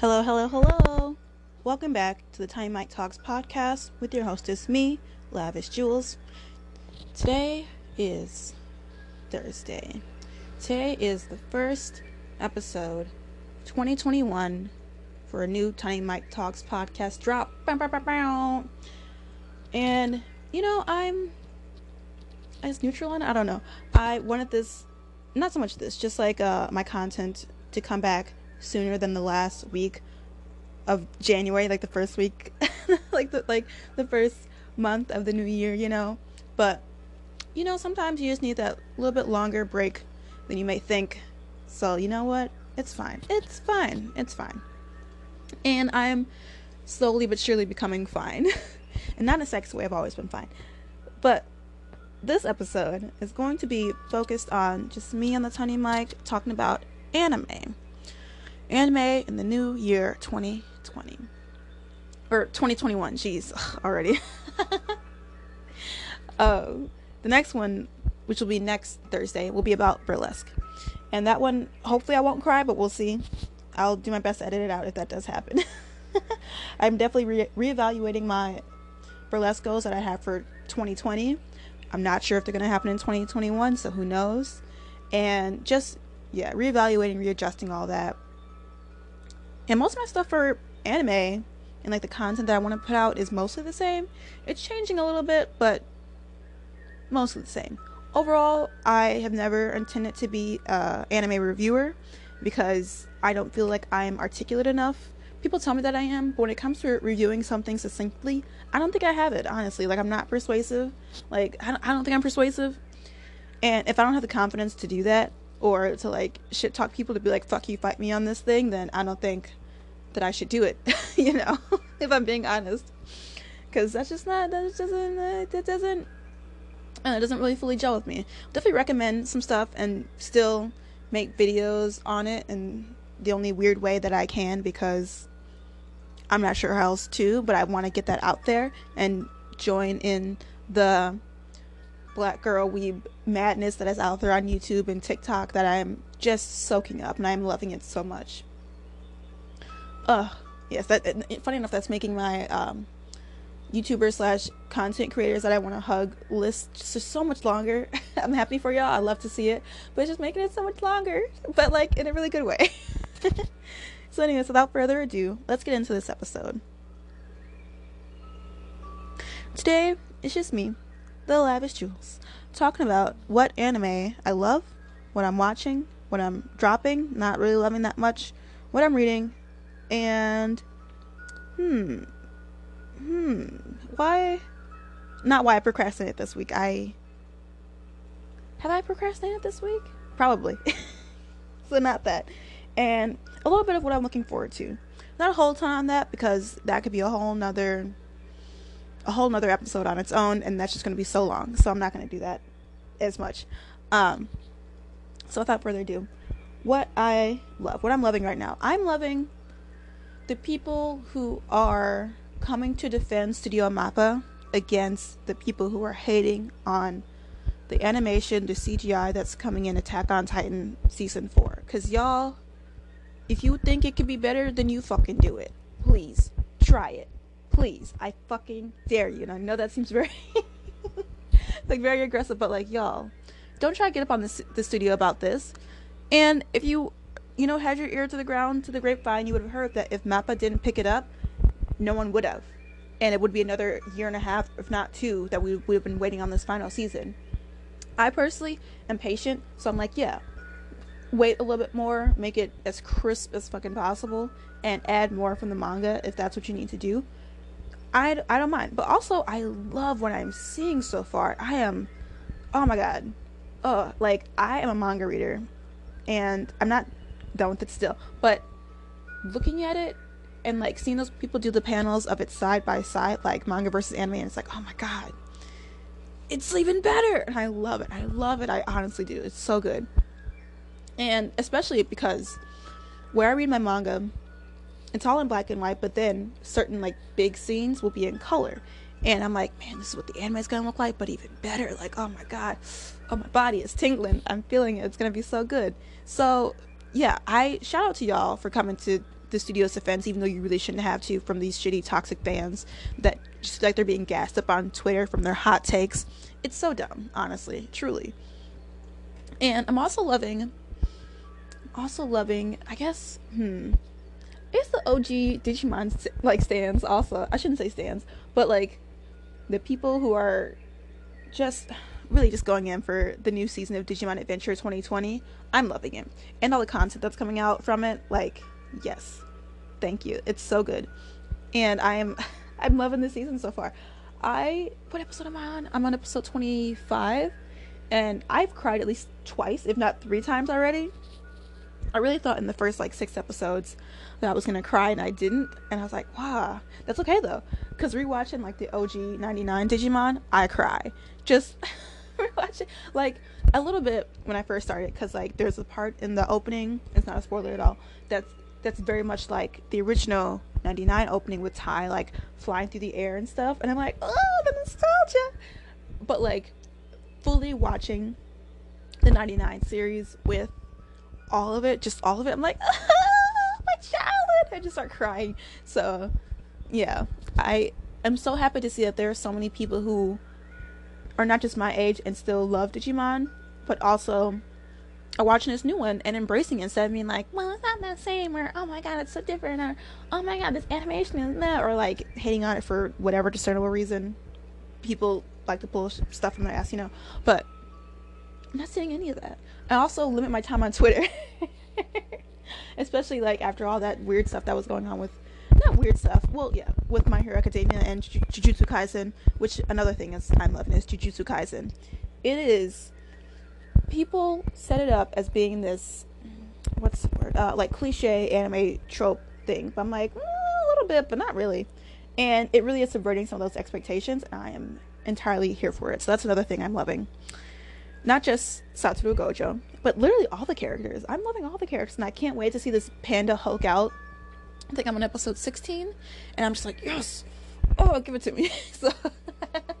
Hello, hello, hello. Welcome back to the Tiny Mike Talks podcast with your hostess, me, Lavish Jules. Today is Thursday. Today is the first episode 2021 for a new Tiny Mike Talks podcast drop. And, you know, I'm as neutral on I don't know. I wanted this, not so much this, just like uh, my content to come back sooner than the last week of January, like the first week, like the like the first month of the new year, you know. But you know, sometimes you just need that little bit longer break than you may think. So you know what? It's fine. It's fine. It's fine. And I'm slowly but surely becoming fine. and not in a sex way, I've always been fine. But this episode is going to be focused on just me on the tiny mic talking about anime anime in the new year 2020 or 2021 jeez already. Uh, the next one which will be next thursday will be about burlesque. And that one hopefully i won't cry but we'll see. I'll do my best to edit it out if that does happen. I'm definitely re- reevaluating my burlesque goals that i have for 2020 i'm not sure if they're going to happen in 2021 so who knows? And just yeah reevaluating readjusting all that and most of my stuff for anime and like the content that I want to put out is mostly the same. It's changing a little bit, but mostly the same. Overall, I have never intended to be an anime reviewer because I don't feel like I'm articulate enough. People tell me that I am, but when it comes to reviewing something succinctly, I don't think I have it, honestly. Like, I'm not persuasive. Like, I don't, I don't think I'm persuasive. And if I don't have the confidence to do that, or to like shit talk people to be like, fuck you, fight me on this thing, then I don't think that I should do it, you know, if I'm being honest. Because that's just not, that doesn't, uh, that doesn't, uh, it doesn't really fully gel with me. Definitely recommend some stuff and still make videos on it in the only weird way that I can because I'm not sure how else to, but I want to get that out there and join in the black girl weeb madness that is out there on YouTube and TikTok that I'm just soaking up and I'm loving it so much. Ugh, yes, that funny enough that's making my um YouTuber slash content creators that I want to hug list just so much longer. I'm happy for y'all. I love to see it, but it's just making it so much longer, but like in a really good way. so, anyways, without further ado, let's get into this episode. Today, it's just me, the lavish Jules, talking about what anime I love, what I'm watching, what I'm dropping, not really loving that much, what I'm reading, and hmm, hmm, why? Not why I procrastinate this week. I have I procrastinated this week? Probably. so not that, and a little bit of what I'm looking forward to. Not a whole ton on that because that could be a whole nother a whole nother episode on its own and that's just going to be so long so i'm not going to do that as much. Um so without further ado what i love what i'm loving right now i'm loving the people who are coming to defend studio mappa against the people who are hating on the animation the cgi that's coming in attack on titan season 4 because y'all if you think it could be better then you fucking do it. Please try it please i fucking dare you. And i know that seems very like very aggressive but like y'all don't try to get up on the, the studio about this. And if you you know had your ear to the ground to the grapevine you would have heard that if mappa didn't pick it up no one would have. And it would be another year and a half if not two that we would have been waiting on this final season. I personally am patient so i'm like yeah wait a little bit more make it as crisp as fucking possible and add more from the manga if that's what you need to do I, I don't mind. But also, I love what I'm seeing so far. I am, oh my god. Oh, like, I am a manga reader. And I'm not done with it still. But looking at it and, like, seeing those people do the panels of it side by side, like manga versus anime, and it's like, oh my god. It's even better. And I love it. I love it. I honestly do. It's so good. And especially because where I read my manga, it's all in black and white, but then certain like big scenes will be in color. And I'm like, man, this is what the anime is gonna look like, but even better. Like, oh my god, oh my body is tingling. I'm feeling it. It's gonna be so good. So yeah, I shout out to y'all for coming to the studio's defense, even though you really shouldn't have to, from these shitty toxic fans that just like they're being gassed up on Twitter from their hot takes. It's so dumb, honestly, truly. And I'm also loving, also loving, I guess, hmm, it's the OG Digimon like stands. Also, I shouldn't say stands, but like the people who are just really just going in for the new season of Digimon Adventure 2020. I'm loving it. And all the content that's coming out from it, like, yes. Thank you. It's so good. And I am I'm loving the season so far. I what episode am I on? I'm on episode 25 and I've cried at least twice, if not 3 times already. I really thought in the first like 6 episodes that I was to cry and I didn't and I was like, "Wow, that's okay though." Cuz rewatching like the OG 99 Digimon, I cry. Just rewatching like a little bit when I first started cuz like there's a part in the opening, it's not a spoiler at all. That's that's very much like the original 99 opening with Tai like flying through the air and stuff and I'm like, "Oh, the nostalgia." But like fully watching the 99 series with all of it, just all of it. I'm like, my childhood. I just start crying. So, yeah, I am so happy to see that there are so many people who are not just my age and still love Digimon, but also are watching this new one and embracing it instead of being like, well, it's not the same, or oh my god, it's so different, or oh my god, this animation is that, or like hating on it for whatever discernible reason. People like to pull stuff from their ass, you know. But I'm not saying any of that. I also limit my time on Twitter. Especially like after all that weird stuff that was going on with not weird stuff. Well, yeah, with My Hero Academia and Jujutsu Kaisen, which another thing is I'm loving is Jujutsu Kaisen. It is people set it up as being this what's the word uh, like cliche anime trope thing, but I'm like mm, a little bit, but not really. And it really is subverting some of those expectations, and I am entirely here for it. So that's another thing I'm loving not just Satoru Gojo, but literally all the characters. I'm loving all the characters, and I can't wait to see this panda Hulk out. I think I'm on episode 16, and I'm just like, yes, oh, give it to me. so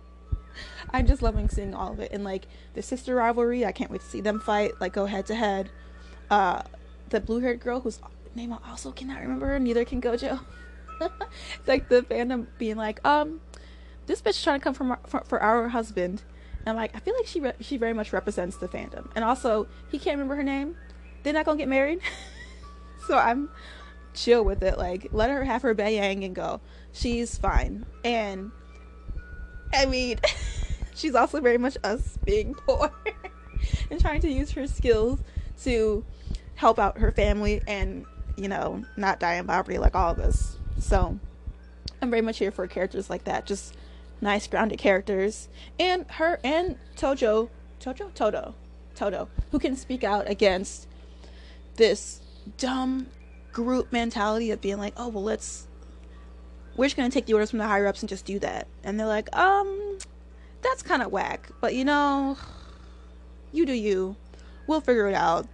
I'm just loving seeing all of it, and like the sister rivalry. I can't wait to see them fight, like go head to head. Uh, the blue-haired girl whose name I also cannot remember, neither can Gojo. like the fandom being like, um, this bitch trying to come from our, for, for our husband and I'm like, I feel like she re- she very much represents the fandom. And also, he can't remember her name. They're not gonna get married, so I'm chill with it. Like, let her have her bayang and go. She's fine. And I mean, she's also very much us being poor and trying to use her skills to help out her family and you know not die in poverty like all of us. So I'm very much here for characters like that. Just nice grounded characters. And her and tojo tojo? Toto, Toto, who can speak out against this dumb group mentality of being like oh well let's we're just gonna take the orders from the higher ups and just do that. And they're like um that's kind of whack but you know you do you. We'll figure it out.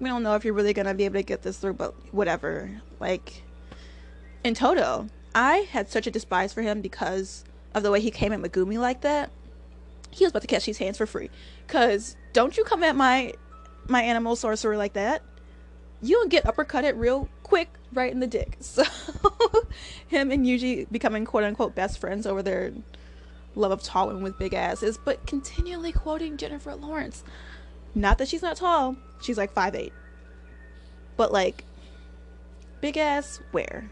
We don't know if you're really gonna be able to get this through but whatever. Like in toto i had such a despise for him because of the way he came at Megumi like that, he was about to catch these hands for free. Cause don't you come at my my animal sorcerer like that. You'll get uppercutted real quick right in the dick. So him and Yuji becoming quote unquote best friends over their love of tall women with big asses, but continually quoting Jennifer Lawrence. Not that she's not tall, she's like five eight. But like big ass where?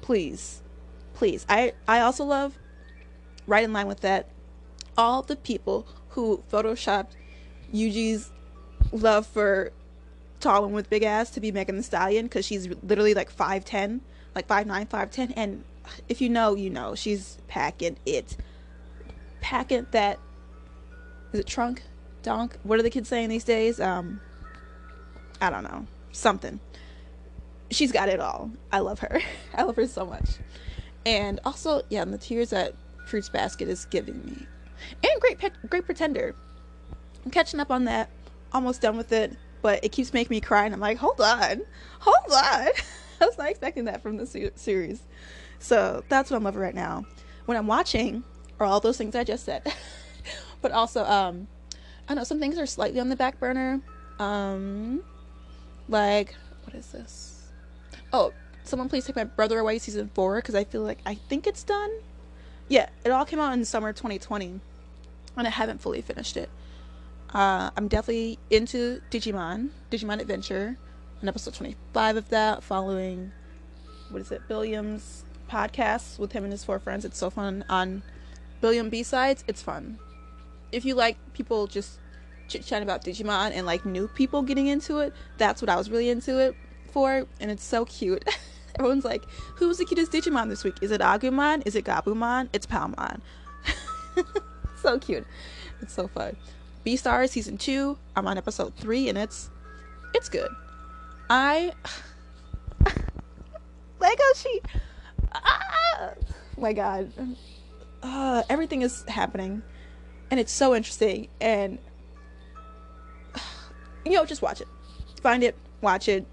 Please. Please. I I also love right in line with that, all the people who photoshopped Yuji's love for tall women with big ass to be Megan Thee Stallion because she's literally like 5'10, like 5'9, 5'10. And if you know, you know, she's packing it. Packing that. Is it trunk? Donk? What are the kids saying these days? Um, I don't know. Something. She's got it all. I love her. I love her so much. And also, yeah, and the tears that Fruits Basket is giving me. And Great Pe- Great Pretender. I'm catching up on that. Almost done with it, but it keeps making me cry, and I'm like, hold on, hold on. I was not expecting that from the su- series. So that's what I'm loving right now. When I'm watching, are all those things I just said, but also, um, I know some things are slightly on the back burner. Um, like what is this? Oh, Someone Please Take My Brother Away season four because I feel like I think it's done. Yeah, it all came out in summer 2020, and I haven't fully finished it. Uh, I'm definitely into Digimon, Digimon Adventure, on episode 25 of that, following what is it, Billiam's podcast with him and his four friends. It's so fun on Billiam B sides. It's fun. If you like people just chit chatting about Digimon and like new people getting into it, that's what I was really into it for, and it's so cute. Everyone's like, "Who's the cutest Digimon this week? Is it Agumon? Is it Gabumon? It's Palmon." so cute. It's so fun. Beastars season two. I'm on episode three, and it's it's good. I Lego sheet. Ah! My God, uh, everything is happening, and it's so interesting. And you know, just watch it, find it, watch it.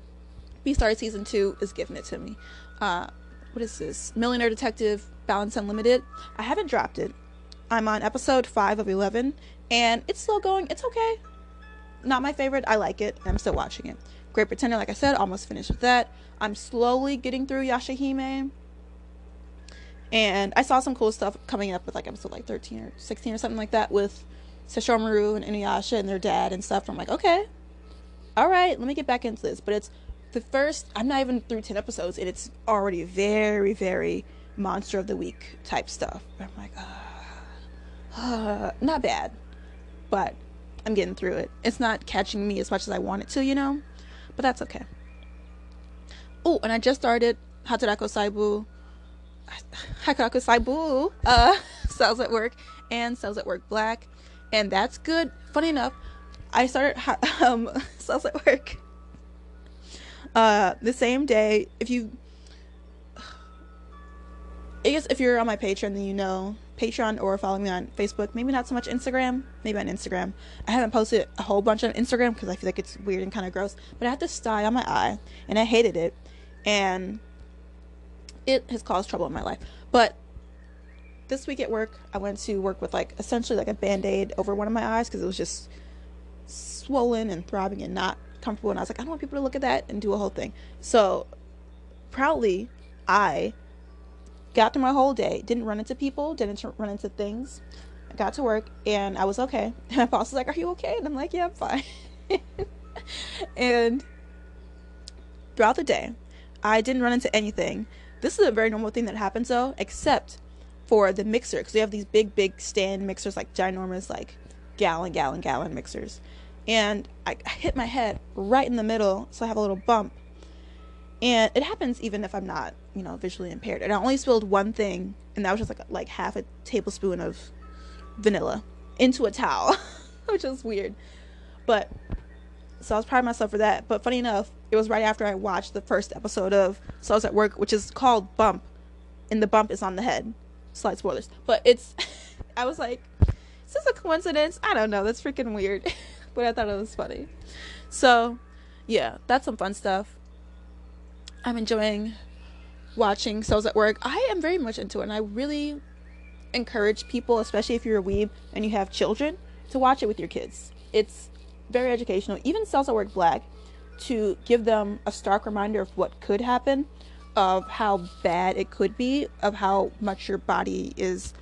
Beastars season two is giving it to me. Uh, what is this? Millionaire Detective Balance Unlimited. I haven't dropped it. I'm on episode five of eleven, and it's still going. It's okay. Not my favorite. I like it. I'm still watching it. Great Pretender, like I said, almost finished with that. I'm slowly getting through Yashahime. And I saw some cool stuff coming up with like episode like 13 or 16 or something like that with Sesshomaru and Inuyasha and their dad and stuff. I'm like, okay, all right, let me get back into this. But it's the first, I'm not even through 10 episodes, and it's already very, very monster of the week type stuff. I'm like, uh, not bad, but I'm getting through it. It's not catching me as much as I want it to, you know? But that's okay. Oh, and I just started Hataraku Saibou. Hataraku Saibou uh, Cells at Work and Cells at Work Black. And that's good. Funny enough, I started um, at Work uh, the same day. If you I guess if you're on my Patreon, then you know Patreon or follow me on Facebook. Maybe not so much Instagram. Maybe on Instagram. I haven't posted a whole bunch on Instagram because I feel like it's weird and kind of gross. But I had this sty on my eye, and I hated it, and it has caused trouble in my life. But this week at work, I went to work with like essentially like a band aid over one of my eyes because it was just swollen and throbbing and not comfortable. And I was like, I don't want people to look at that and do a whole thing. So proudly, I got through my whole day, didn't run into people, didn't run into things. I got to work and I was okay. And my boss was like, Are you okay? And I'm like, Yeah, I'm fine. and throughout the day, I didn't run into anything. This is a very normal thing that happens though, except for the mixer, because we have these big, big stand mixers, like ginormous, like gallon, gallon, gallon mixers. And I, hit my head right in the middle, so I have a little bump and it happens even if I'm not, you know, visually impaired. And I only spilled one thing, and that was just like like half a tablespoon of vanilla into a towel, which is weird. But so I was proud of myself for that. But funny enough, it was right after I watched the first episode of So I was at work, which is called Bump, and the bump is on the head. Slight spoilers, but it's. I was like, is this a coincidence? I don't know. That's freaking weird, but I thought it was funny. So, yeah, that's some fun stuff. I'm enjoying watching Cells at Work. I am very much into it, and I really encourage people, especially if you're a weeb and you have children, to watch it with your kids. It's very educational. Even Cells at Work Black, to give them a stark reminder of what could happen, of how bad it could be, of how much your body is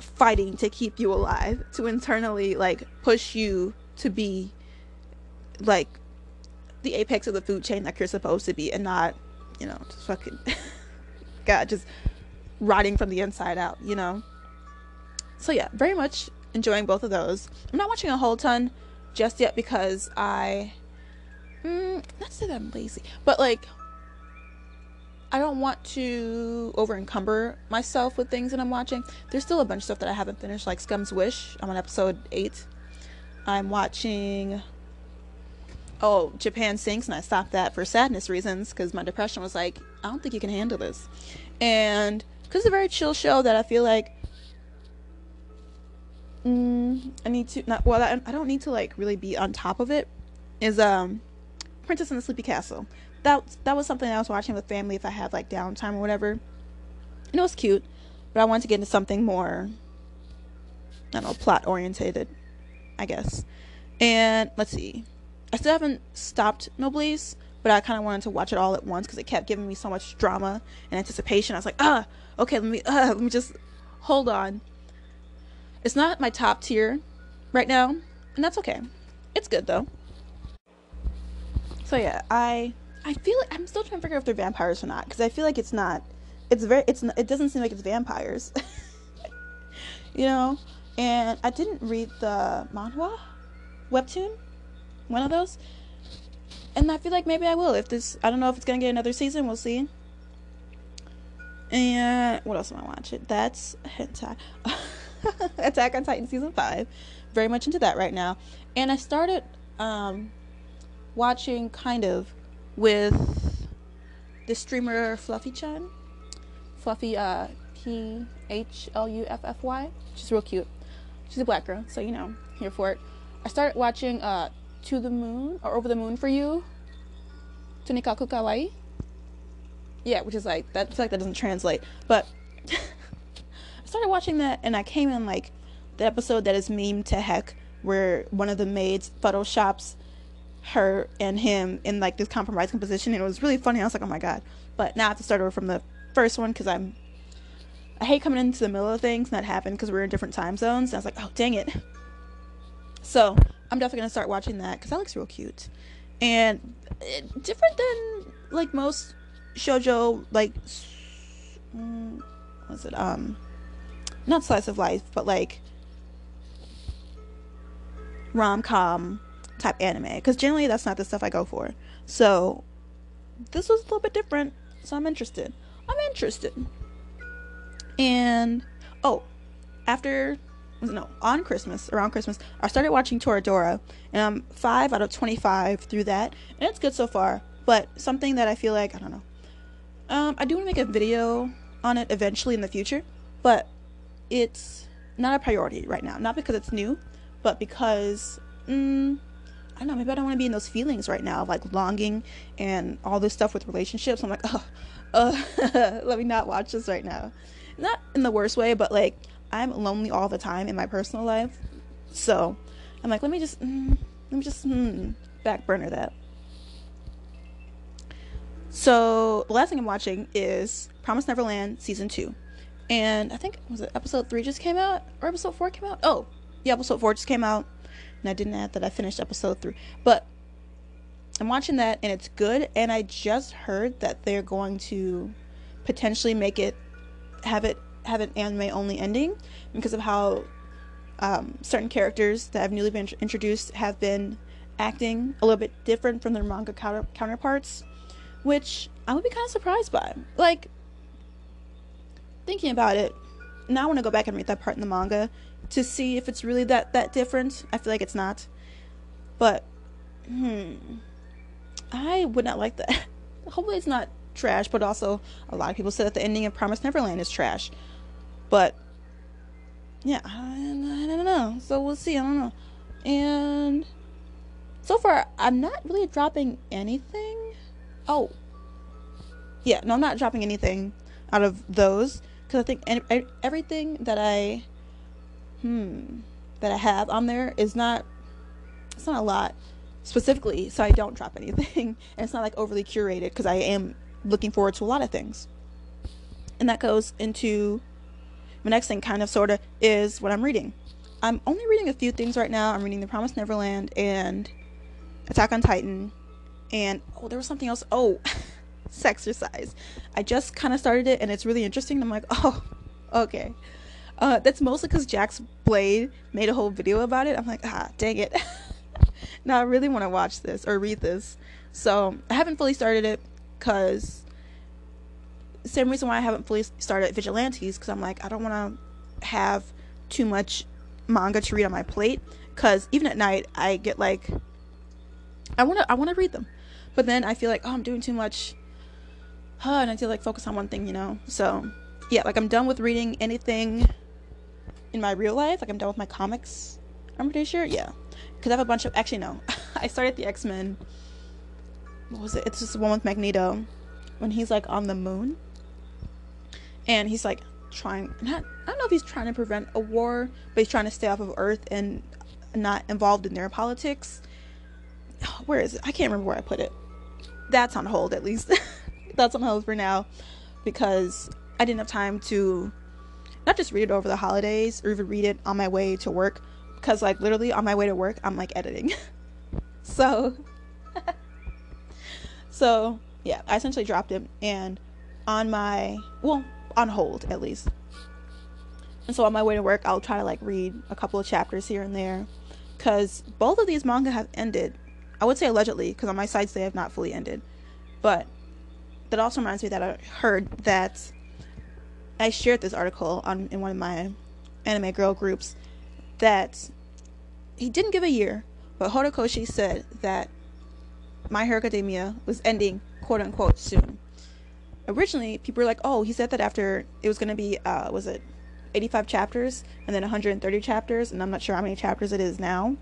fighting to keep you alive, to internally like push you to be like the apex of the food chain like you're supposed to be and not, you know, just fucking God, just rotting from the inside out, you know? So yeah, very much enjoying both of those. I'm not watching a whole ton just yet because I mm, not say that I'm lazy, but like I don't want to over encumber myself with things that I'm watching. There's still a bunch of stuff that I haven't finished, like Scum's Wish. I'm on episode eight. I'm watching oh, Japan sinks, and I stopped that for sadness reasons because my depression was like, I don't think you can handle this. And because it's a very chill show that I feel like mm, I need to not well, I, I don't need to like really be on top of it. Is um, Princess and the Sleepy Castle. That that was something I was watching with family if I had like downtime or whatever. And it was cute, but I wanted to get into something more, I don't know, plot orientated, I guess. And let's see. I still haven't stopped Noblesse, but I kind of wanted to watch it all at once because it kept giving me so much drama and anticipation. I was like, ah, okay, let me, uh, let me just hold on. It's not my top tier right now, and that's okay. It's good though. So yeah, I I feel like I'm still trying to figure out if they're vampires or not because I feel like it's not. It's very. It's. It doesn't seem like it's vampires. you know, and I didn't read the manhwa webtoon, one of those, and I feel like maybe I will if this. I don't know if it's gonna get another season. We'll see. And what else am I watching? That's hentai. Attack on Titan season five. Very much into that right now. And I started um, watching kind of with the streamer Fluffy Chan. Fluffy uh P H L U F F Y. She's real cute. She's a black girl, so you know, here for it. I started watching uh To the Moon or Over the Moon for You. Tonikaku Kawaii. Yeah, which is like that I feel like that doesn't translate. But I started watching that and I came in like the episode that is meme to heck where one of the maids photoshops her and him in like this compromising position and it was really funny. I was like oh my god. But now i have to start over from the first one because i'm i hate coming into the middle of things and that happened because we're in different time zones and i was like oh dang it. So i'm definitely going to start watching that because that looks real cute. And it, different than like most shojo like mm, what's it um not slice of life but like rom-com type anime because generally that's not the stuff I go for. So this was a little bit different, so I'm interested. I'm interested. And oh, after no on Christmas around Christmas, I started watching Toradora, and I'm five out of twenty five through that, and it's good so far. But something that I feel like I don't know. Um, I do want to make a video on it eventually in the future, but it's not a priority right now. Not because it's new, but because mm, I don't know, maybe I don't want to be in those feelings right now of like longing and all this stuff with relationships. I'm like, oh, uh, let me not watch this right now. Not in the worst way, but like I'm lonely all the time in my personal life. So I'm like, let me just, mm, let me just mm, back burner that. So the last thing I'm watching is Promise Neverland season two, and I think was it episode three just came out or episode four came out? Oh, yeah, episode four just came out and I didn't add that I finished episode three. But I'm watching that and it's good. And I just heard that they're going to potentially make it have it have an anime only ending because of how um, certain characters that have newly been introduced have been acting a little bit different from their manga counter- counterparts, which I would be kind of surprised by. Like thinking about it, now I want to go back and read that part in the manga to see if it's really that that different. I feel like it's not. But hmm I would not like that. Hopefully it's not trash, but also a lot of people said that the ending of Promise Neverland is trash. But yeah, I, I don't know. So we'll see. I don't know. And so far, I'm not really dropping anything. Oh, yeah, no, I'm not dropping anything out of those because I think everything that I hmm, that I have on there is not it's not a lot specifically, so I don't drop anything. and it's not like overly curated because I am looking forward to a lot of things. And that goes into my next thing, kind of, sort of, is what I'm reading. I'm only reading a few things right now. I'm reading The Promised Neverland and Attack on Titan. And, oh, there was something else. Oh, Sexercise. I just kind of started it and it's really interesting. I'm like, oh, okay. Uh, that's mostly because Jack's Blade made a whole video about it. I'm like, ah, dang it. now I really want to watch this or read this. So I haven't fully started it because same reason why I haven't fully started Vigilantes because I'm like I don't want to have too much manga to read on my plate because even at night I get like I want to I want to read them, but then I feel like oh I'm doing too much, huh, and I feel like focus on one thing, you know. So yeah, like I'm done with reading anything in my real life. Like I'm done with my comics. I'm pretty sure. Yeah, because I have a bunch of. Actually, no. I started the X Men. What was it? It's just the one with Magneto, when he's like on the moon, and he's like trying. Not. I don't know if he's trying to prevent a war, but he's trying to stay off of Earth and not involved in their politics. Where is it? I can't remember where I put it. that's on hold at least. that's on hold for now because I didn't have time to not just read it over the holidays or even read it on my way to work because like literally on my way to work I'm like editing. so so yeah, I essentially dropped it and on my well, on hold at least. And so on my way to work, I'll try to like read a couple of chapters here and there cuz both of these manga have ended. I would say allegedly because on my sites they have not fully ended. But that also reminds me that I heard that I shared this article on in one of my anime girl groups that he didn't give a year, but Horikoshi said that My Hero Academia was ending quote unquote soon. Originally, people were like, "Oh, he said that after it was going to be uh was it 85 chapters and then 130 chapters, and I'm not sure how many chapters it is now."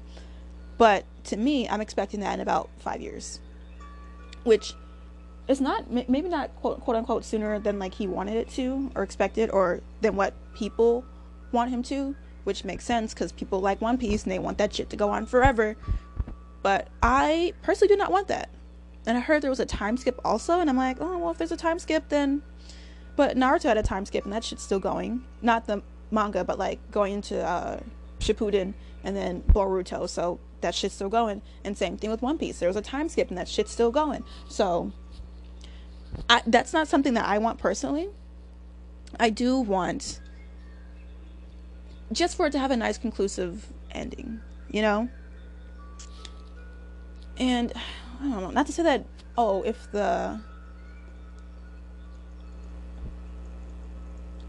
But to me, I'm expecting that in about 5 years. Which it's not maybe not quote, quote unquote sooner than like he wanted it to or expected or than what people want him to which makes sense because people like one piece and they want that shit to go on forever. But i personally do not want that. And i heard there was a time skip also and i'm like oh well if there's a time skip then but naruto had a time skip and that shit's still going. Not the manga but like going into uh shippuden and then boruto so that shit's still going. And same thing with one piece. There was a time skip and that shit's still going. So I, that's not something that I want personally. I do want just for it to have a nice conclusive ending, you know? And I don't know, not to say that oh, if the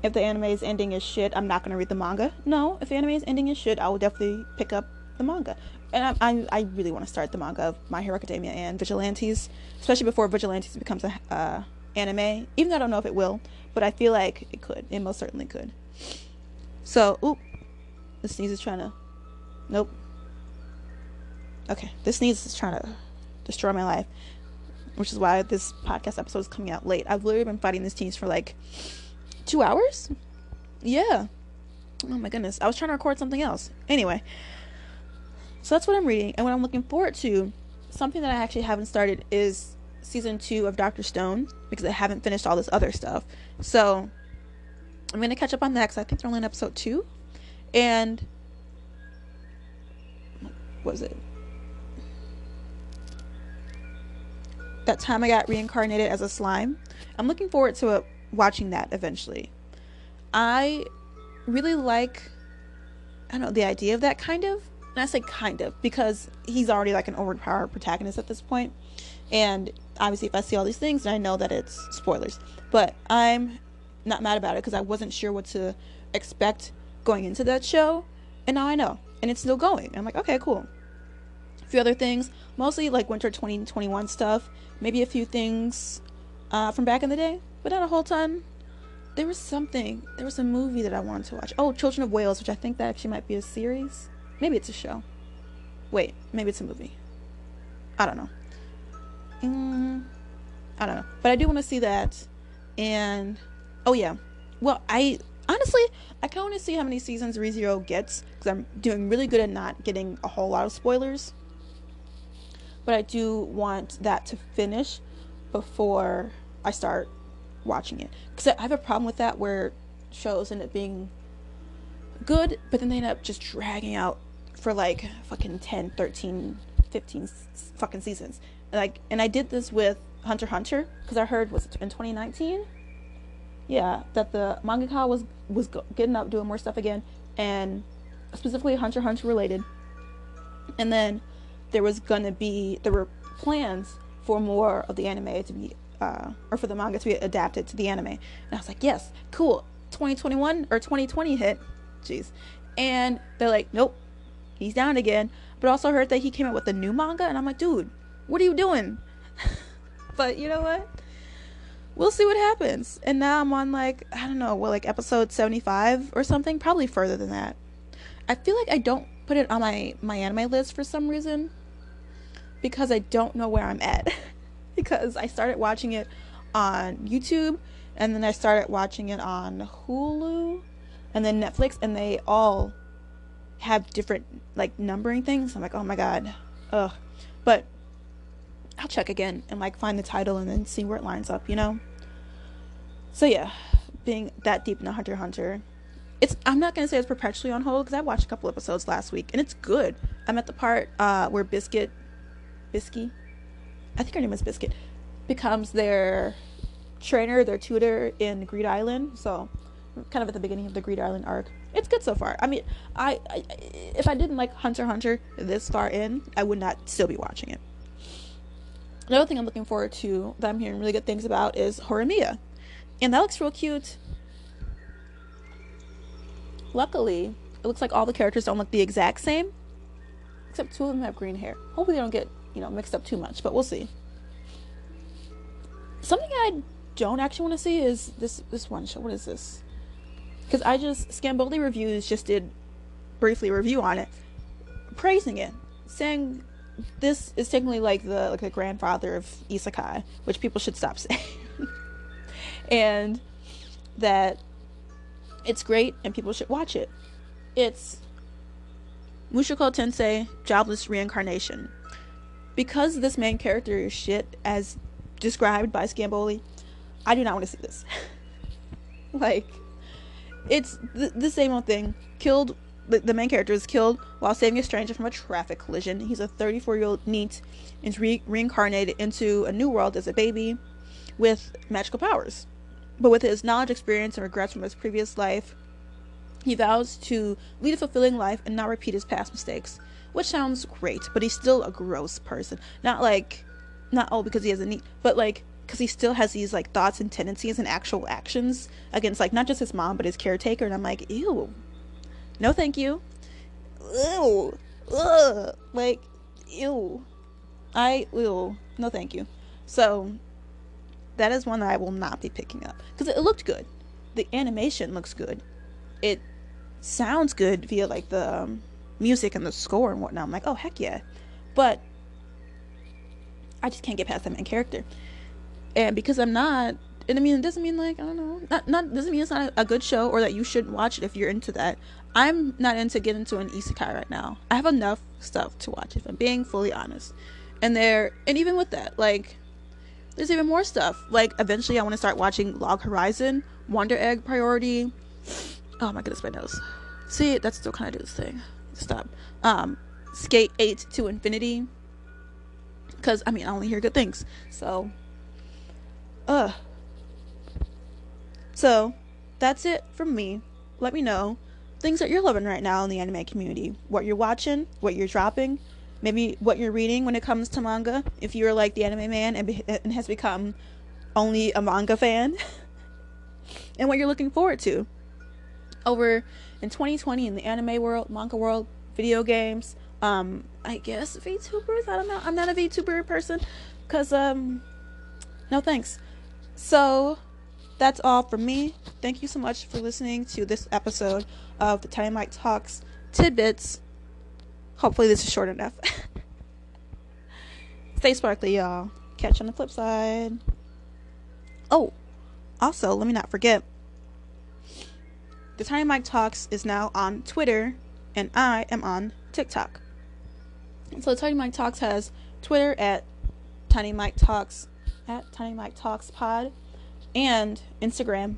if the anime's ending is shit, I'm not gonna read the manga. No, if the anime's ending is shit, I will definitely pick up the manga and I, I, I really want to start the manga of My Hero Academia and Vigilantes, especially before Vigilantes becomes a uh, anime. Even though I don't know if it will, but I feel like it could. It most certainly could. So, oop, the sneeze is trying to. Nope. Okay, this sneeze is trying to destroy my life, which is why this podcast episode is coming out late. I've literally been fighting this sneeze for like two hours. Yeah. Oh my goodness. I was trying to record something else. Anyway. So that's what I'm reading, and what I'm looking forward to, something that I actually haven't started is season two of Doctor Stone because I haven't finished all this other stuff. So I'm gonna catch up on that because I think they're only in episode two, and was it? That time I got reincarnated as a slime. I'm looking forward to uh, watching that eventually. I really like I don't know the idea of that kind of and I say kind of because he's already like an overpowered protagonist at this point. And obviously, if I see all these things, then I know that it's spoilers. But I'm not mad about it because I wasn't sure what to expect going into that show. And now I know. And it's still going. I'm like, okay, cool. A few other things, mostly like winter 2021 stuff. Maybe a few things uh, from back in the day, but not a whole ton. There was something, there was a movie that I wanted to watch. Oh, Children of Whales, which I think that actually might be a series. Maybe it's a show. Wait, maybe it's a movie. I don't know. Mm, I don't know. But I do want to see that. And oh yeah. Well, I honestly I kind of want to see how many seasons ReZero gets because I'm doing really good at not getting a whole lot of spoilers. But I do want that to finish before I start watching it because I have a problem with that where shows end up being good, but then they end up just dragging out for like fucking 10, 13, 15 fucking seasons. Like, and I did this with Hunter Hunter because I heard was in 2019. Yeah, that the mangaka was was getting up doing more stuff again, and specifically Hunter Hunter related. And then there was gonna be there were plans for more of the anime to be uh, or for the manga to be adapted to the anime. And I was like, yes, cool. 2021 or 2020 hit, jeez, and they're like, nope, he's down again. But also heard that he came out with a new manga, and I'm like, dude, what are you doing? but you know what? We'll see what happens. And now I'm on like I don't know, what like episode 75 or something, probably further than that. I feel like I don't put it on my my anime list for some reason because I don't know where I'm at. because I started watching it on YouTube and then I started watching it on Hulu and then Netflix and they all have different like numbering things. I'm like, oh my god, ugh. But I'll check again and like find the title and then see where it lines up, you know? So yeah, being that deep in the Hunter Hunter, it's I'm not gonna say it's perpetually on hold because I watched a couple episodes last week and it's good. I'm at the part uh, where Biscuit, Bisky, I think her name is Biscuit, becomes their trainer, their tutor in Greed Island. So kind of at the beginning of the Greed Island arc. It's good so far. I mean, I, I if I didn't like Hunter Hunter this far in, I would not still be watching it. Another thing I'm looking forward to that I'm hearing really good things about is Horimiya. And that looks real cute. Luckily, it looks like all the characters don't look the exact same. Except two of them have green hair. Hopefully they don't get, you know, mixed up too much, but we'll see. Something I don't actually want to see is this this one show. What is this? Because I just Scamboli reviews just did briefly review on it, praising it, saying this is technically like the like the grandfather of isekai, which people should stop saying, and that it's great and people should watch it. It's Mushoku Tensei Jobless Reincarnation. Because this main character is shit as described by Scamboli, I do not want to see this. like, it's the, the, same old thing. Killed, the, the, main character is killed while saving a stranger from a traffic collision. He's a 34 year old NEET and re- reincarnated into a new world as a baby with magical powers. But with his knowledge, experience, and regrets from his previous life, he vows to lead a fulfilling life and not repeat his past mistakes. Which sounds great, but he's still a gross person. Not like, not oh because he has a NEET, but like because he still has these like thoughts and tendencies and actual actions against like not just his mom but his caretaker. And I'm like, ew, no, thank you. Ew, ugh, like, ew. I ew, no, thank you. So that is one that I will not be picking up because it looked good. The animation looks good. It sounds good via like the um, music and the score and whatnot. I'm like, oh heck yeah, but I just can't get past that main character. And because I'm not, and I mean, it doesn't mean like I don't know, not not doesn't mean it's not a good show or that you shouldn't watch it if you're into that. I'm not into getting into an isekai right now. I have enough stuff to watch if I'm being fully honest. And there, and even with that, like there's even more stuff. Like eventually I want to start watching Log Horizon, Wonder Egg Priority. Oh my goodness, my nose. See, that's still kind of do this thing. Stop. Um, Skate 8 to Infinity. Cause I mean I only hear good things. So uh So that's it from me. Let me know things that you're loving right now in the anime community. What you're watching, what you're dropping, maybe what you're reading when it comes to manga. If you're like the anime man and, be- and has become only a manga fan. And what you're looking forward to. Over in 2020 in the anime world manga world video games um i guess vtubers i don't know i'm not a vtuber person. Because um no thanks so that's all from me thank you so much for listening to this episode of the tiny mike talks tidbits Hopefully, this is short enough. Stay sparkly, y'all. Catch you on the flip side. Oh, also, let me not forget the Tiny Mike Talks is now on Twitter, and I am on TikTok. So Tiny Mike Talks has Twitter at Tiny Mike Talks at Tiny Mike Talks Pod, and Instagram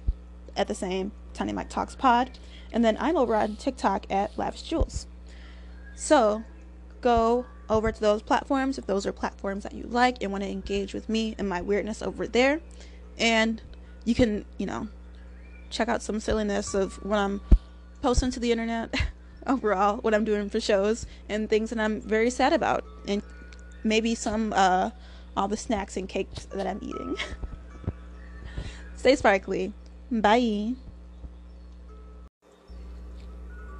at the same Tiny Mike Talks Pod, and then I'm over on TikTok at Lavish Jewels. So go over to those platforms if those are platforms that you like and want to engage with me and my weirdness over there. And you can, you know, check out some silliness of what I'm posting to the internet overall, what I'm doing for shows and things that I'm very sad about. And maybe some uh all the snacks and cakes that I'm eating. Stay sparkly. Bye.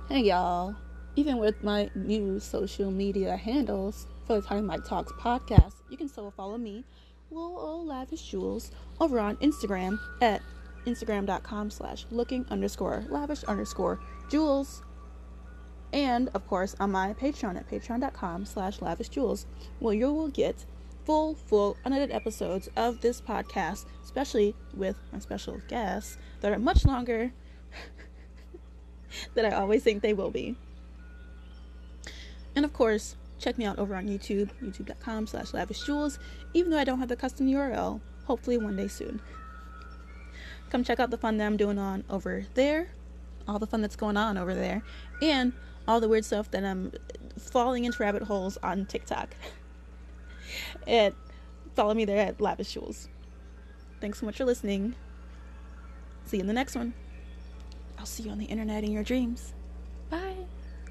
Hey y'all even with my new social media handles for the Tiny Mike Talks podcast, you can still follow me, Lil Lavish Jules, over on Instagram at instagram.com slash looking underscore lavish underscore jewels And of course on my Patreon at patreon.com slash lavish jewels where you will get full, full, unedited episodes of this podcast, especially with my special guests that are much longer than I always think they will be. And of course, check me out over on YouTube, youtube.com slash even though I don't have the custom URL, hopefully one day soon. Come check out the fun that I'm doing on over there, all the fun that's going on over there, and all the weird stuff that I'm falling into rabbit holes on TikTok. and follow me there at Lavish Jewels. Thanks so much for listening. See you in the next one. I'll see you on the internet in your dreams. Bye.